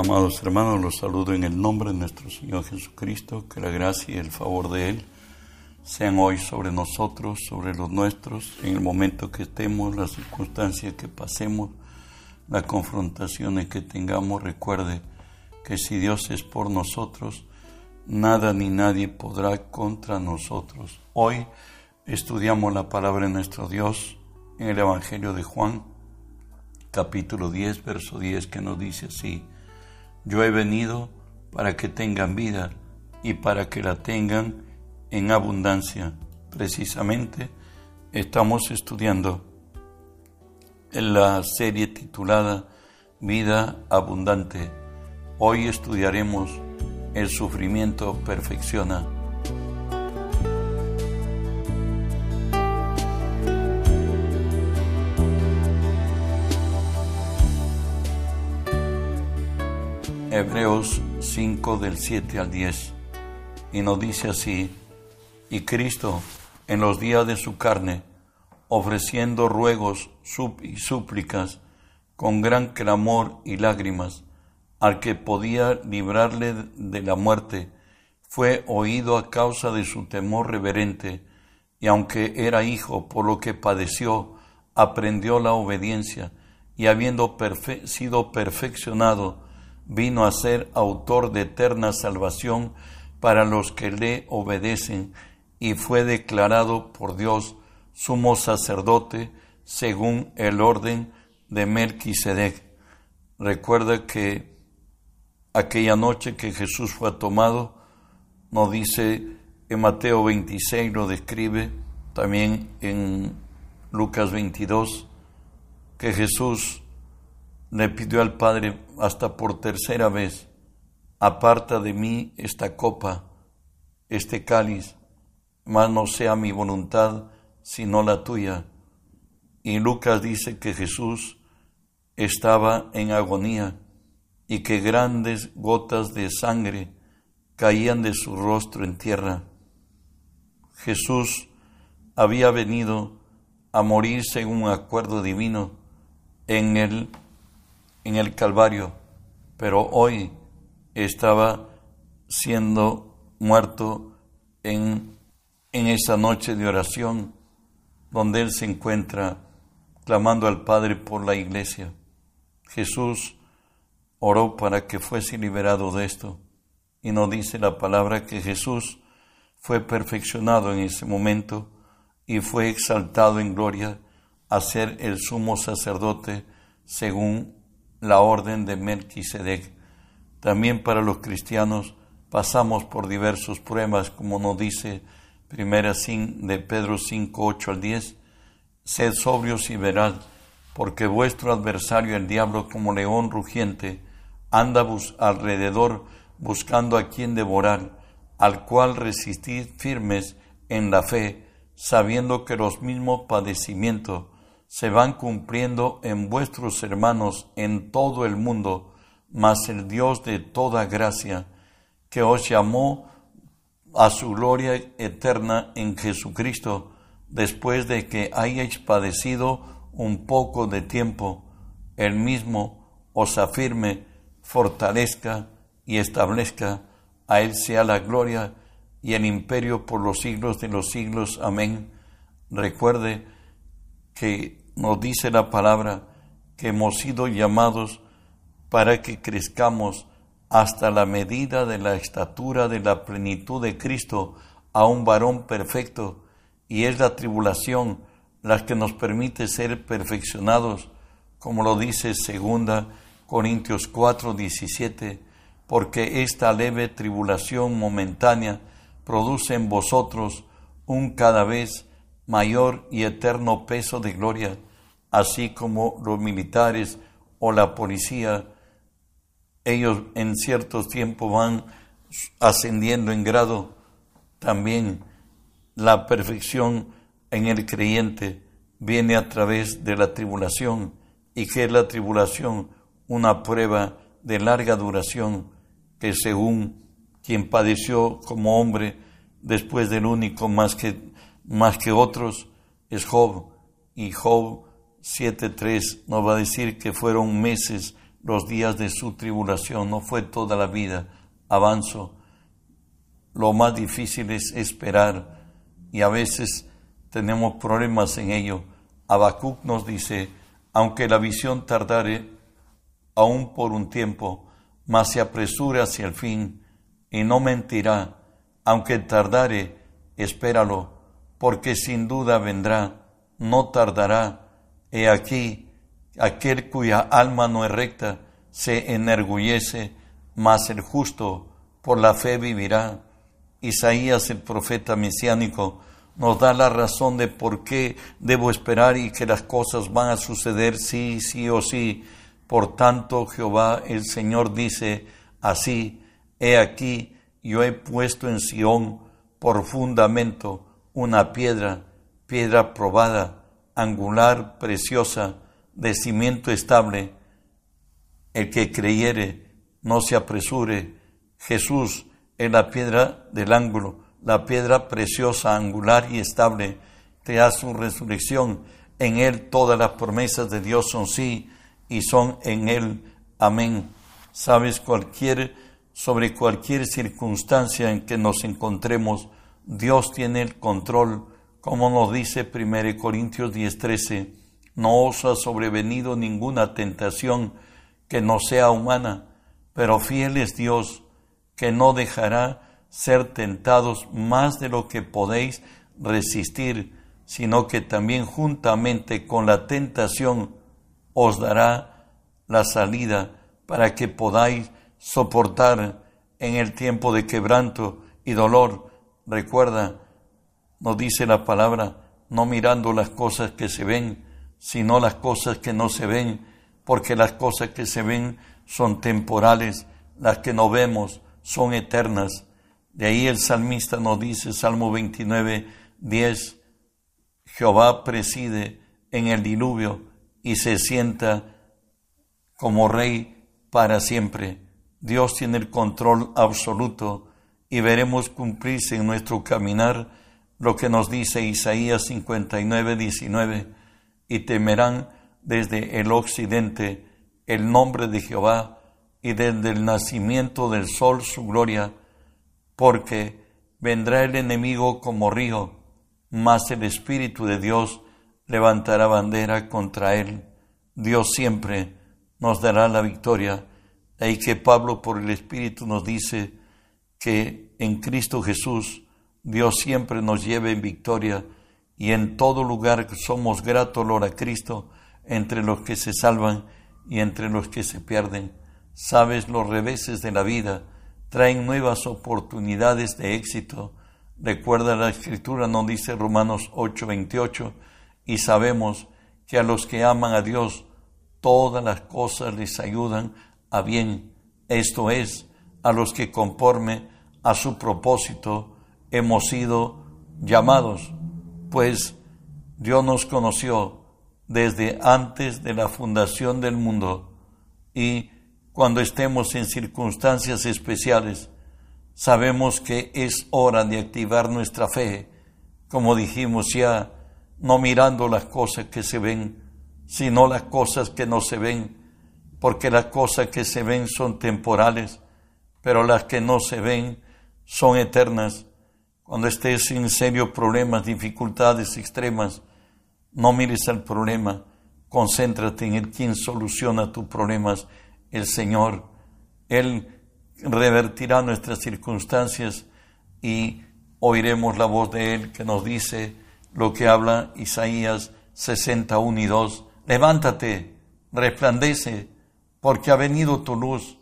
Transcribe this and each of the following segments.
Amados hermanos, los saludo en el nombre de nuestro Señor Jesucristo, que la gracia y el favor de Él sean hoy sobre nosotros, sobre los nuestros, en el momento que estemos, las circunstancias que pasemos, las confrontaciones que tengamos. Recuerde que si Dios es por nosotros, nada ni nadie podrá contra nosotros. Hoy estudiamos la palabra de nuestro Dios en el Evangelio de Juan, capítulo 10, verso 10, que nos dice así. Yo he venido para que tengan vida y para que la tengan en abundancia. Precisamente estamos estudiando en la serie titulada Vida Abundante. Hoy estudiaremos El sufrimiento perfecciona. Hebreos 5 del 7 al 10. Y nos dice así, y Cristo en los días de su carne, ofreciendo ruegos y súplicas con gran clamor y lágrimas, al que podía librarle de la muerte, fue oído a causa de su temor reverente, y aunque era hijo por lo que padeció, aprendió la obediencia, y habiendo sido perfeccionado, vino a ser autor de eterna salvación para los que le obedecen y fue declarado por Dios sumo sacerdote según el orden de Melquisedec. Recuerda que aquella noche que Jesús fue tomado, nos dice en Mateo 26, lo describe también en Lucas 22, que Jesús le pidió al Padre hasta por tercera vez, aparta de mí esta copa, este cáliz, mas no sea mi voluntad, sino la tuya. Y Lucas dice que Jesús estaba en agonía y que grandes gotas de sangre caían de su rostro en tierra. Jesús había venido a morir según un acuerdo divino en el en el Calvario, pero hoy estaba siendo muerto en, en esa noche de oración donde Él se encuentra clamando al Padre por la iglesia. Jesús oró para que fuese liberado de esto y nos dice la palabra que Jesús fue perfeccionado en ese momento y fue exaltado en gloria a ser el sumo sacerdote según la orden de Melquisedec. También para los cristianos pasamos por diversos pruebas, como nos dice primera de Pedro 5, 8 al 10. Sed sobrios y verad, porque vuestro adversario el diablo como león rugiente anda alrededor buscando a quien devorar, al cual resistid firmes en la fe, sabiendo que los mismos padecimientos se van cumpliendo en vuestros hermanos en todo el mundo, mas el Dios de toda gracia, que os llamó a su gloria eterna en Jesucristo, después de que hayáis padecido un poco de tiempo, el mismo os afirme, fortalezca y establezca, a Él sea la gloria y el imperio por los siglos de los siglos. Amén. Recuerde que nos dice la palabra que hemos sido llamados para que crezcamos hasta la medida de la estatura de la plenitud de Cristo a un varón perfecto, y es la tribulación la que nos permite ser perfeccionados, como lo dice segunda Corintios 4, 17, porque esta leve tribulación momentánea produce en vosotros un cada vez mayor y eterno peso de gloria así como los militares o la policía, ellos en ciertos tiempos van ascendiendo en grado, también la perfección en el creyente viene a través de la tribulación y que es la tribulación una prueba de larga duración que según quien padeció como hombre después del único más que, más que otros es Job y Job 7.3 nos va a decir que fueron meses los días de su tribulación, no fue toda la vida. Avanzo. Lo más difícil es esperar y a veces tenemos problemas en ello. Habacuc nos dice, aunque la visión tardare aún por un tiempo, mas se apresura hacia el fin y no mentirá, aunque tardare, espéralo, porque sin duda vendrá, no tardará. He aquí, aquel cuya alma no es recta se enorgullece, mas el justo por la fe vivirá. Isaías, el profeta mesiánico, nos da la razón de por qué debo esperar y que las cosas van a suceder sí, sí o sí. Por tanto, Jehová el Señor dice así, he aquí, yo he puesto en Sión por fundamento una piedra, piedra probada, angular, preciosa, de cimiento estable. El que creyere, no se apresure. Jesús es la piedra del ángulo, la piedra preciosa, angular y estable, te da su resurrección. En Él todas las promesas de Dios son sí y son en Él. Amén. Sabes, cualquier, sobre cualquier circunstancia en que nos encontremos, Dios tiene el control, como nos dice 1 Corintios 10:13. No os ha sobrevenido ninguna tentación que no sea humana, pero fiel es Dios, que no dejará ser tentados más de lo que podéis resistir, sino que también juntamente con la tentación os dará la salida para que podáis soportar en el tiempo de quebranto y dolor. Recuerda, nos dice la palabra, no mirando las cosas que se ven, sino las cosas que no se ven, porque las cosas que se ven son temporales, las que no vemos son eternas. De ahí el salmista nos dice, Salmo 29, 10, Jehová preside en el diluvio y se sienta como rey para siempre. Dios tiene el control absoluto y veremos cumplirse en nuestro caminar lo que nos dice Isaías 59, 19, y temerán desde el occidente el nombre de Jehová y desde el nacimiento del sol su gloria porque vendrá el enemigo como río, mas el Espíritu de Dios levantará bandera contra él. Dios siempre nos dará la victoria. y que Pablo por el Espíritu nos dice que en Cristo Jesús Dios siempre nos lleve en victoria y en todo lugar somos grato olor a Cristo entre los que se salvan y entre los que se pierden. Sabes los reveses de la vida, traen nuevas oportunidades de éxito. Recuerda la escritura, no dice Romanos 8:28, y sabemos que a los que aman a Dios, todas las cosas les ayudan a bien. Esto es, a los que conforme a su propósito hemos sido llamados, pues Dios nos conoció desde antes de la fundación del mundo y cuando estemos en circunstancias especiales, sabemos que es hora de activar nuestra fe, como dijimos ya, no mirando las cosas que se ven, sino las cosas que no se ven, porque las cosas que se ven son temporales, pero las que no se ven son eternas. Cuando estés en serios problemas, dificultades extremas, no mires al problema, concéntrate en el quien soluciona tus problemas el Señor. Él revertirá nuestras circunstancias y oiremos la voz de Él que nos dice lo que habla Isaías 61 y 2. Levántate, resplandece, porque ha venido tu luz.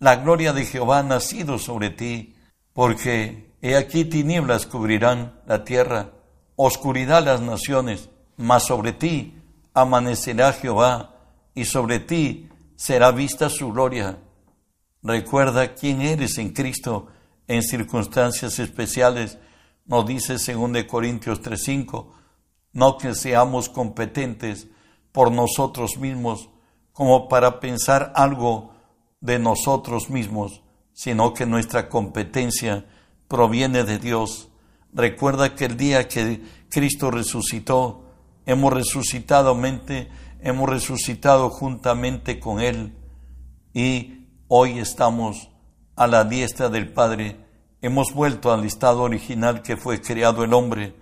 La gloria de Jehová ha nacido sobre ti, porque he aquí tinieblas cubrirán la tierra, oscuridad las naciones, mas sobre ti amanecerá Jehová, y sobre ti será vista su gloria. Recuerda quién eres en Cristo en circunstancias especiales. Nos dice 2 Corintios 3:5, no que seamos competentes por nosotros mismos como para pensar algo de nosotros mismos, sino que nuestra competencia proviene de Dios. Recuerda que el día que Cristo resucitó, hemos resucitado mente hemos resucitado juntamente con Él. y hoy estamos a la diestra del Padre. Hemos vuelto al estado original que fue creado el hombre.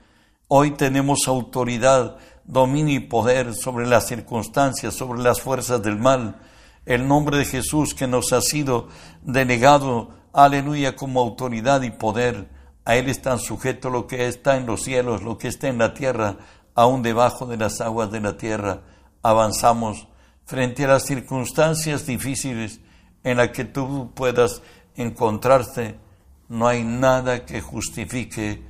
Hoy tenemos autoridad, dominio y poder sobre las circunstancias, sobre las fuerzas del mal. El nombre de Jesús que nos ha sido delegado, aleluya, como autoridad y poder. A Él están sujetos lo que está en los cielos, lo que está en la tierra, aún debajo de las aguas de la tierra. Avanzamos frente a las circunstancias difíciles en las que tú puedas encontrarte, no hay nada que justifique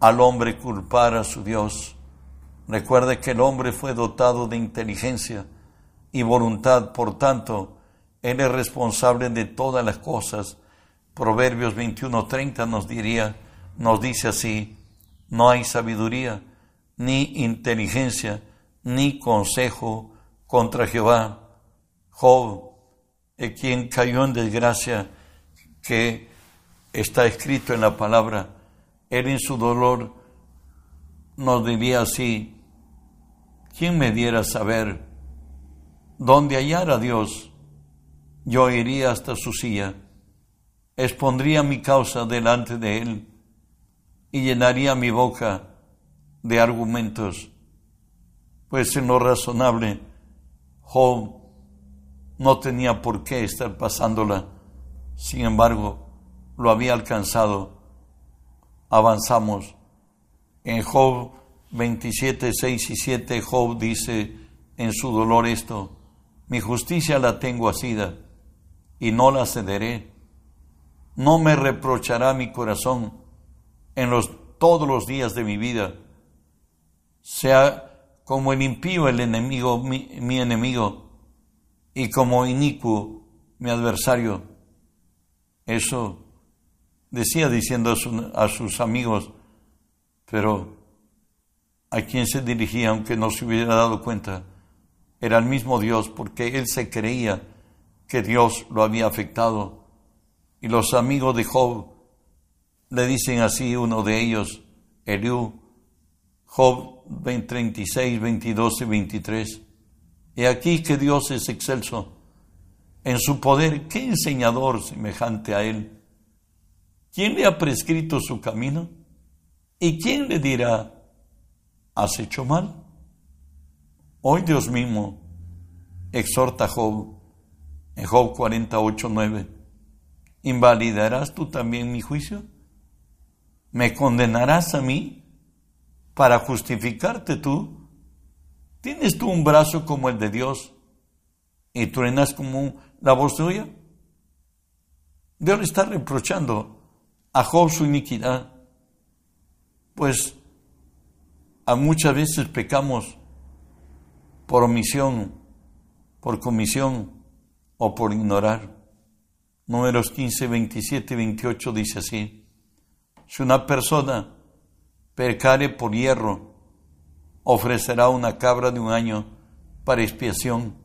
al hombre culpar a su Dios. Recuerde que el hombre fue dotado de inteligencia y voluntad, por tanto, él es responsable de todas las cosas. Proverbios 21:30 nos diría, nos dice así, no hay sabiduría, ni inteligencia, ni consejo contra Jehová. Job, quien cayó en desgracia, que está escrito en la palabra. Él en su dolor nos diría así, ¿quién me diera saber dónde hallar a Dios? Yo iría hasta su silla, expondría mi causa delante de Él y llenaría mi boca de argumentos, pues en lo razonable, Job no tenía por qué estar pasándola sin embargo, lo había alcanzado. Avanzamos. En Job 27, 6 y 7, Job dice en su dolor esto, mi justicia la tengo asida y no la cederé. No me reprochará mi corazón en los, todos los días de mi vida. Sea como el impío el enemigo, mi, mi enemigo, y como inicuo mi adversario. Eso decía diciendo a, sus amigos, pero a quien se dirigía, aunque no se hubiera dado cuenta, era el mismo Dios, porque él se creía que Dios lo había afectado. Y los amigos de Job le dicen así, uno de ellos, Eliú, Job 36, 22 y 23. Y aquí que Dios es excelso en su poder, ¿qué enseñador semejante a él? ¿Quién le ha prescrito su camino? ¿Y quién le dirá, has hecho mal? Hoy Dios mismo exhorta a Job en Job 48, 9. ¿Invalidarás tú también mi juicio? ¿Me condenarás a mí para justificarte tú? ¿Tienes tú un brazo como el de Dios y truenas como la voz tuya. Dios le está reprochando a Job su iniquidad, pues a muchas veces pecamos por omisión, por comisión o por ignorar. Números 15, 27 y 28 dice así, si una persona pecare por hierro, ofrecerá una cabra de un año para expiación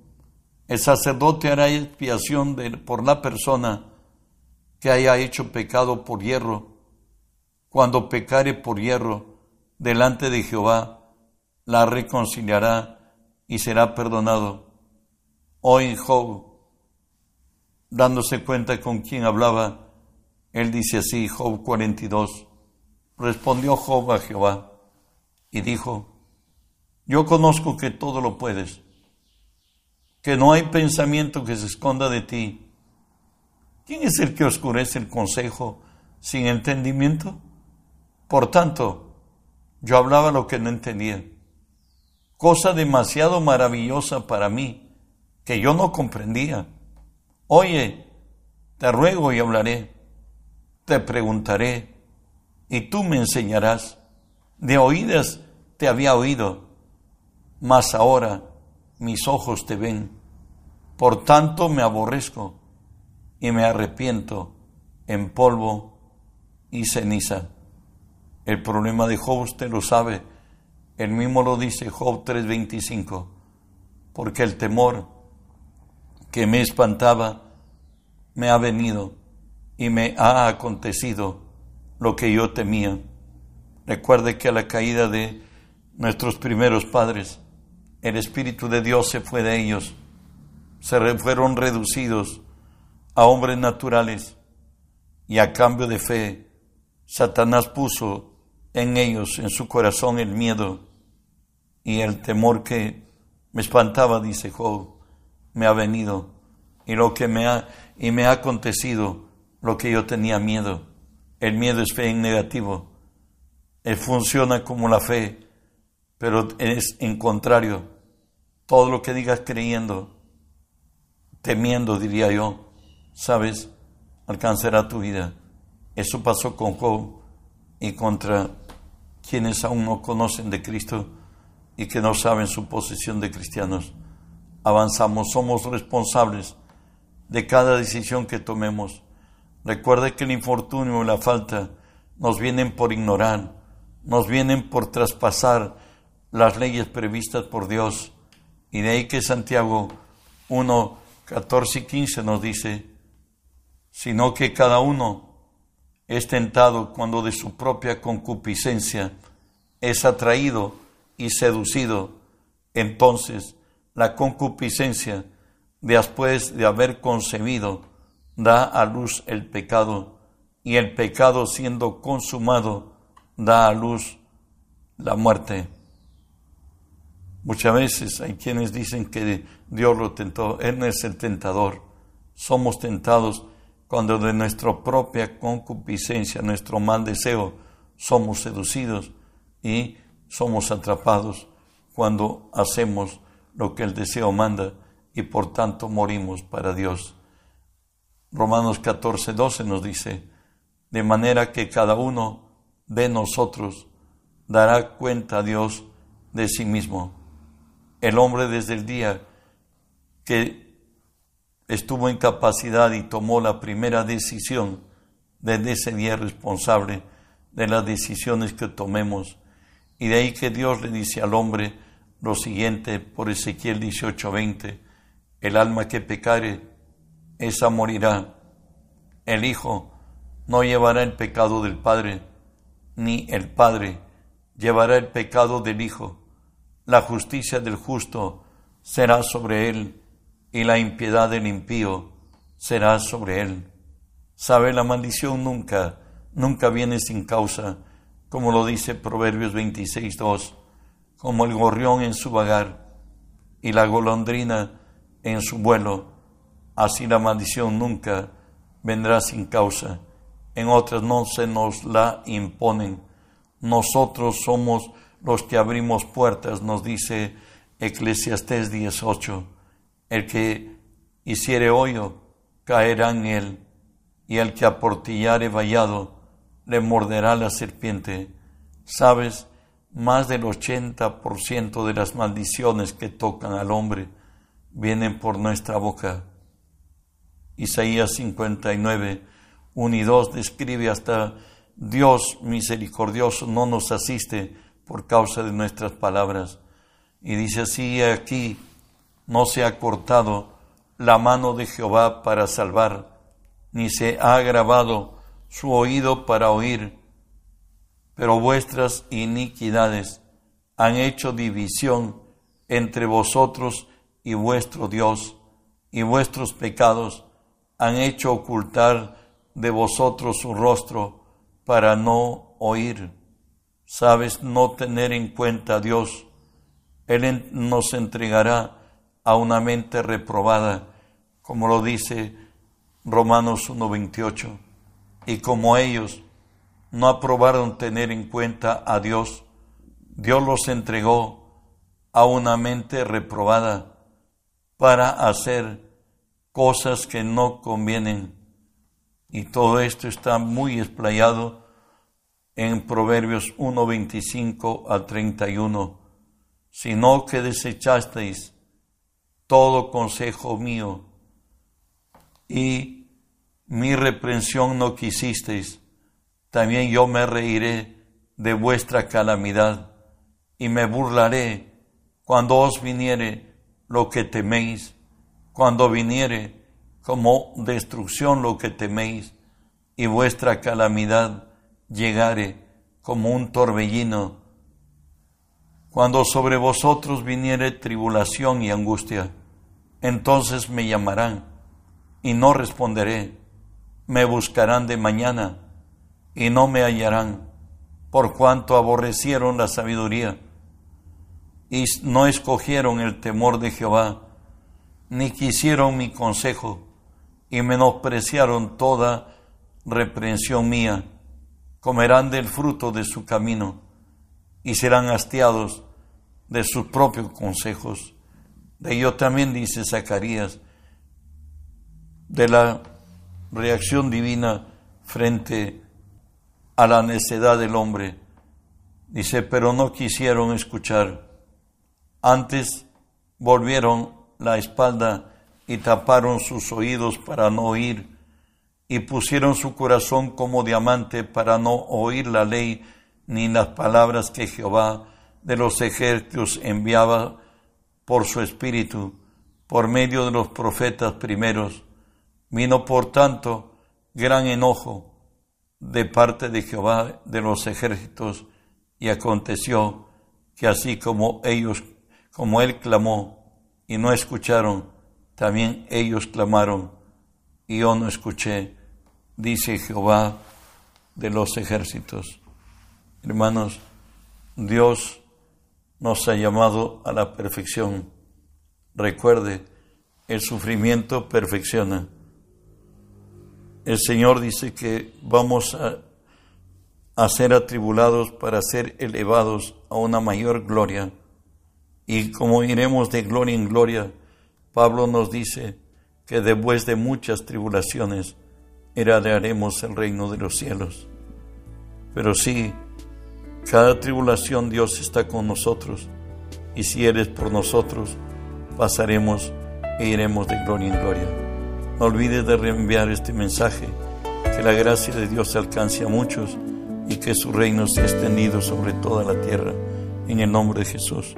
el sacerdote hará expiación por la persona que haya hecho pecado por hierro. Cuando pecare por hierro delante de Jehová, la reconciliará y será perdonado. Hoy Job, dándose cuenta con quién hablaba, él dice así, Job 42, respondió Job a Jehová y dijo, yo conozco que todo lo puedes que no hay pensamiento que se esconda de ti. ¿Quién es el que oscurece el consejo sin entendimiento? Por tanto, yo hablaba lo que no entendía, cosa demasiado maravillosa para mí, que yo no comprendía. Oye, te ruego y hablaré, te preguntaré, y tú me enseñarás. De oídas te había oído, mas ahora mis ojos te ven. Por tanto me aborrezco y me arrepiento en polvo y ceniza. El problema de Job usted lo sabe. El mismo lo dice Job 3:25. Porque el temor que me espantaba me ha venido y me ha acontecido lo que yo temía. Recuerde que a la caída de nuestros primeros padres, el Espíritu de Dios se fue de ellos se fueron reducidos a hombres naturales y a cambio de fe, Satanás puso en ellos, en su corazón, el miedo y el temor que me espantaba, dice Job, me ha venido y lo que me ha y me ha acontecido lo que yo tenía miedo. El miedo es fe en negativo. Él funciona como la fe, pero es en contrario. Todo lo que digas creyendo, temiendo, diría yo, sabes, alcanzará tu vida. Eso pasó con Job y contra quienes aún no conocen de Cristo y que no saben su posición de cristianos. Avanzamos, somos responsables de cada decisión que tomemos. Recuerde que el infortunio y la falta nos vienen por ignorar, nos vienen por traspasar las leyes previstas por Dios. Y de ahí que Santiago 1, 14 y 15 nos dice, sino que cada uno es tentado cuando de su propia concupiscencia es atraído y seducido. Entonces la concupiscencia, después de haber concebido, da a luz el pecado, y el pecado siendo consumado, da a luz la muerte. Muchas veces hay quienes dicen que Dios lo tentó, Él es el tentador. Somos tentados cuando de nuestra propia concupiscencia, nuestro mal deseo, somos seducidos y somos atrapados cuando hacemos lo que el deseo manda y por tanto morimos para Dios. Romanos 14, 12 nos dice, de manera que cada uno de nosotros dará cuenta a Dios de sí mismo. El hombre desde el día que estuvo en capacidad y tomó la primera decisión, desde ese día responsable de las decisiones que tomemos. Y de ahí que Dios le dice al hombre lo siguiente por Ezequiel 18:20, el alma que pecare, esa morirá. El Hijo no llevará el pecado del Padre, ni el Padre llevará el pecado del Hijo. La justicia del justo será sobre él y la impiedad del impío será sobre él. Sabe, la maldición nunca, nunca viene sin causa, como lo dice Proverbios 26, 2, como el gorrión en su vagar y la golondrina en su vuelo, así la maldición nunca vendrá sin causa. En otras no se nos la imponen. Nosotros somos los que abrimos puertas, nos dice Eclesiastés 18 el que hiciere hoyo caerá en él, y el que aportillare vallado le morderá la serpiente. Sabes, más del 80% de las maldiciones que tocan al hombre vienen por nuestra boca. Isaías 59, 1 y 2 describe hasta Dios misericordioso no nos asiste por causa de nuestras palabras. Y dice así aquí, no se ha cortado la mano de Jehová para salvar, ni se ha agravado su oído para oír, pero vuestras iniquidades han hecho división entre vosotros y vuestro Dios, y vuestros pecados han hecho ocultar de vosotros su rostro para no oír. Sabes no tener en cuenta a Dios. Él nos entregará a una mente reprobada, como lo dice Romanos 1.28. Y como ellos no aprobaron tener en cuenta a Dios, Dios los entregó a una mente reprobada para hacer cosas que no convienen. Y todo esto está muy explayado en Proverbios 1.25 al 31. Sino que desechasteis todo consejo mío y mi reprensión no quisisteis, también yo me reiré de vuestra calamidad y me burlaré cuando os viniere lo que teméis, cuando viniere como destrucción lo que teméis y vuestra calamidad llegare como un torbellino cuando sobre vosotros viniere tribulación y angustia, Entonces me llamarán y no responderé. Me buscarán de mañana y no me hallarán, por cuanto aborrecieron la sabiduría y no escogieron el temor de Jehová, ni quisieron mi consejo y menospreciaron toda reprensión mía. Comerán del fruto de su camino y serán hastiados de sus propios consejos. De ello también dice Zacarías, de la reacción divina frente a la necedad del hombre. Dice, pero no quisieron escuchar. Antes volvieron la espalda y taparon sus oídos para no oír, y pusieron su corazón como diamante para no oír la ley ni las palabras que Jehová de los ejércitos enviaba por su espíritu, por medio de los profetas primeros. Vino por tanto gran enojo de parte de Jehová de los ejércitos, y aconteció que así como ellos, como él clamó y no escucharon, también ellos clamaron y yo no escuché, dice Jehová de los ejércitos. Hermanos, Dios nos ha llamado a la perfección. Recuerde, el sufrimiento perfecciona. El Señor dice que vamos a, ser atribulados para ser elevados a una mayor gloria. Y como iremos de gloria en gloria, Pablo nos dice que después de muchas tribulaciones heredaremos el reino de los cielos. Pero sí, cada tribulación Dios está con nosotros y si eres por nosotros, pasaremos e iremos de gloria en gloria. No olvides de reenviar este mensaje, que la gracia de Dios alcance a muchos y que su reino sea extendido sobre toda la tierra. En el nombre de Jesús.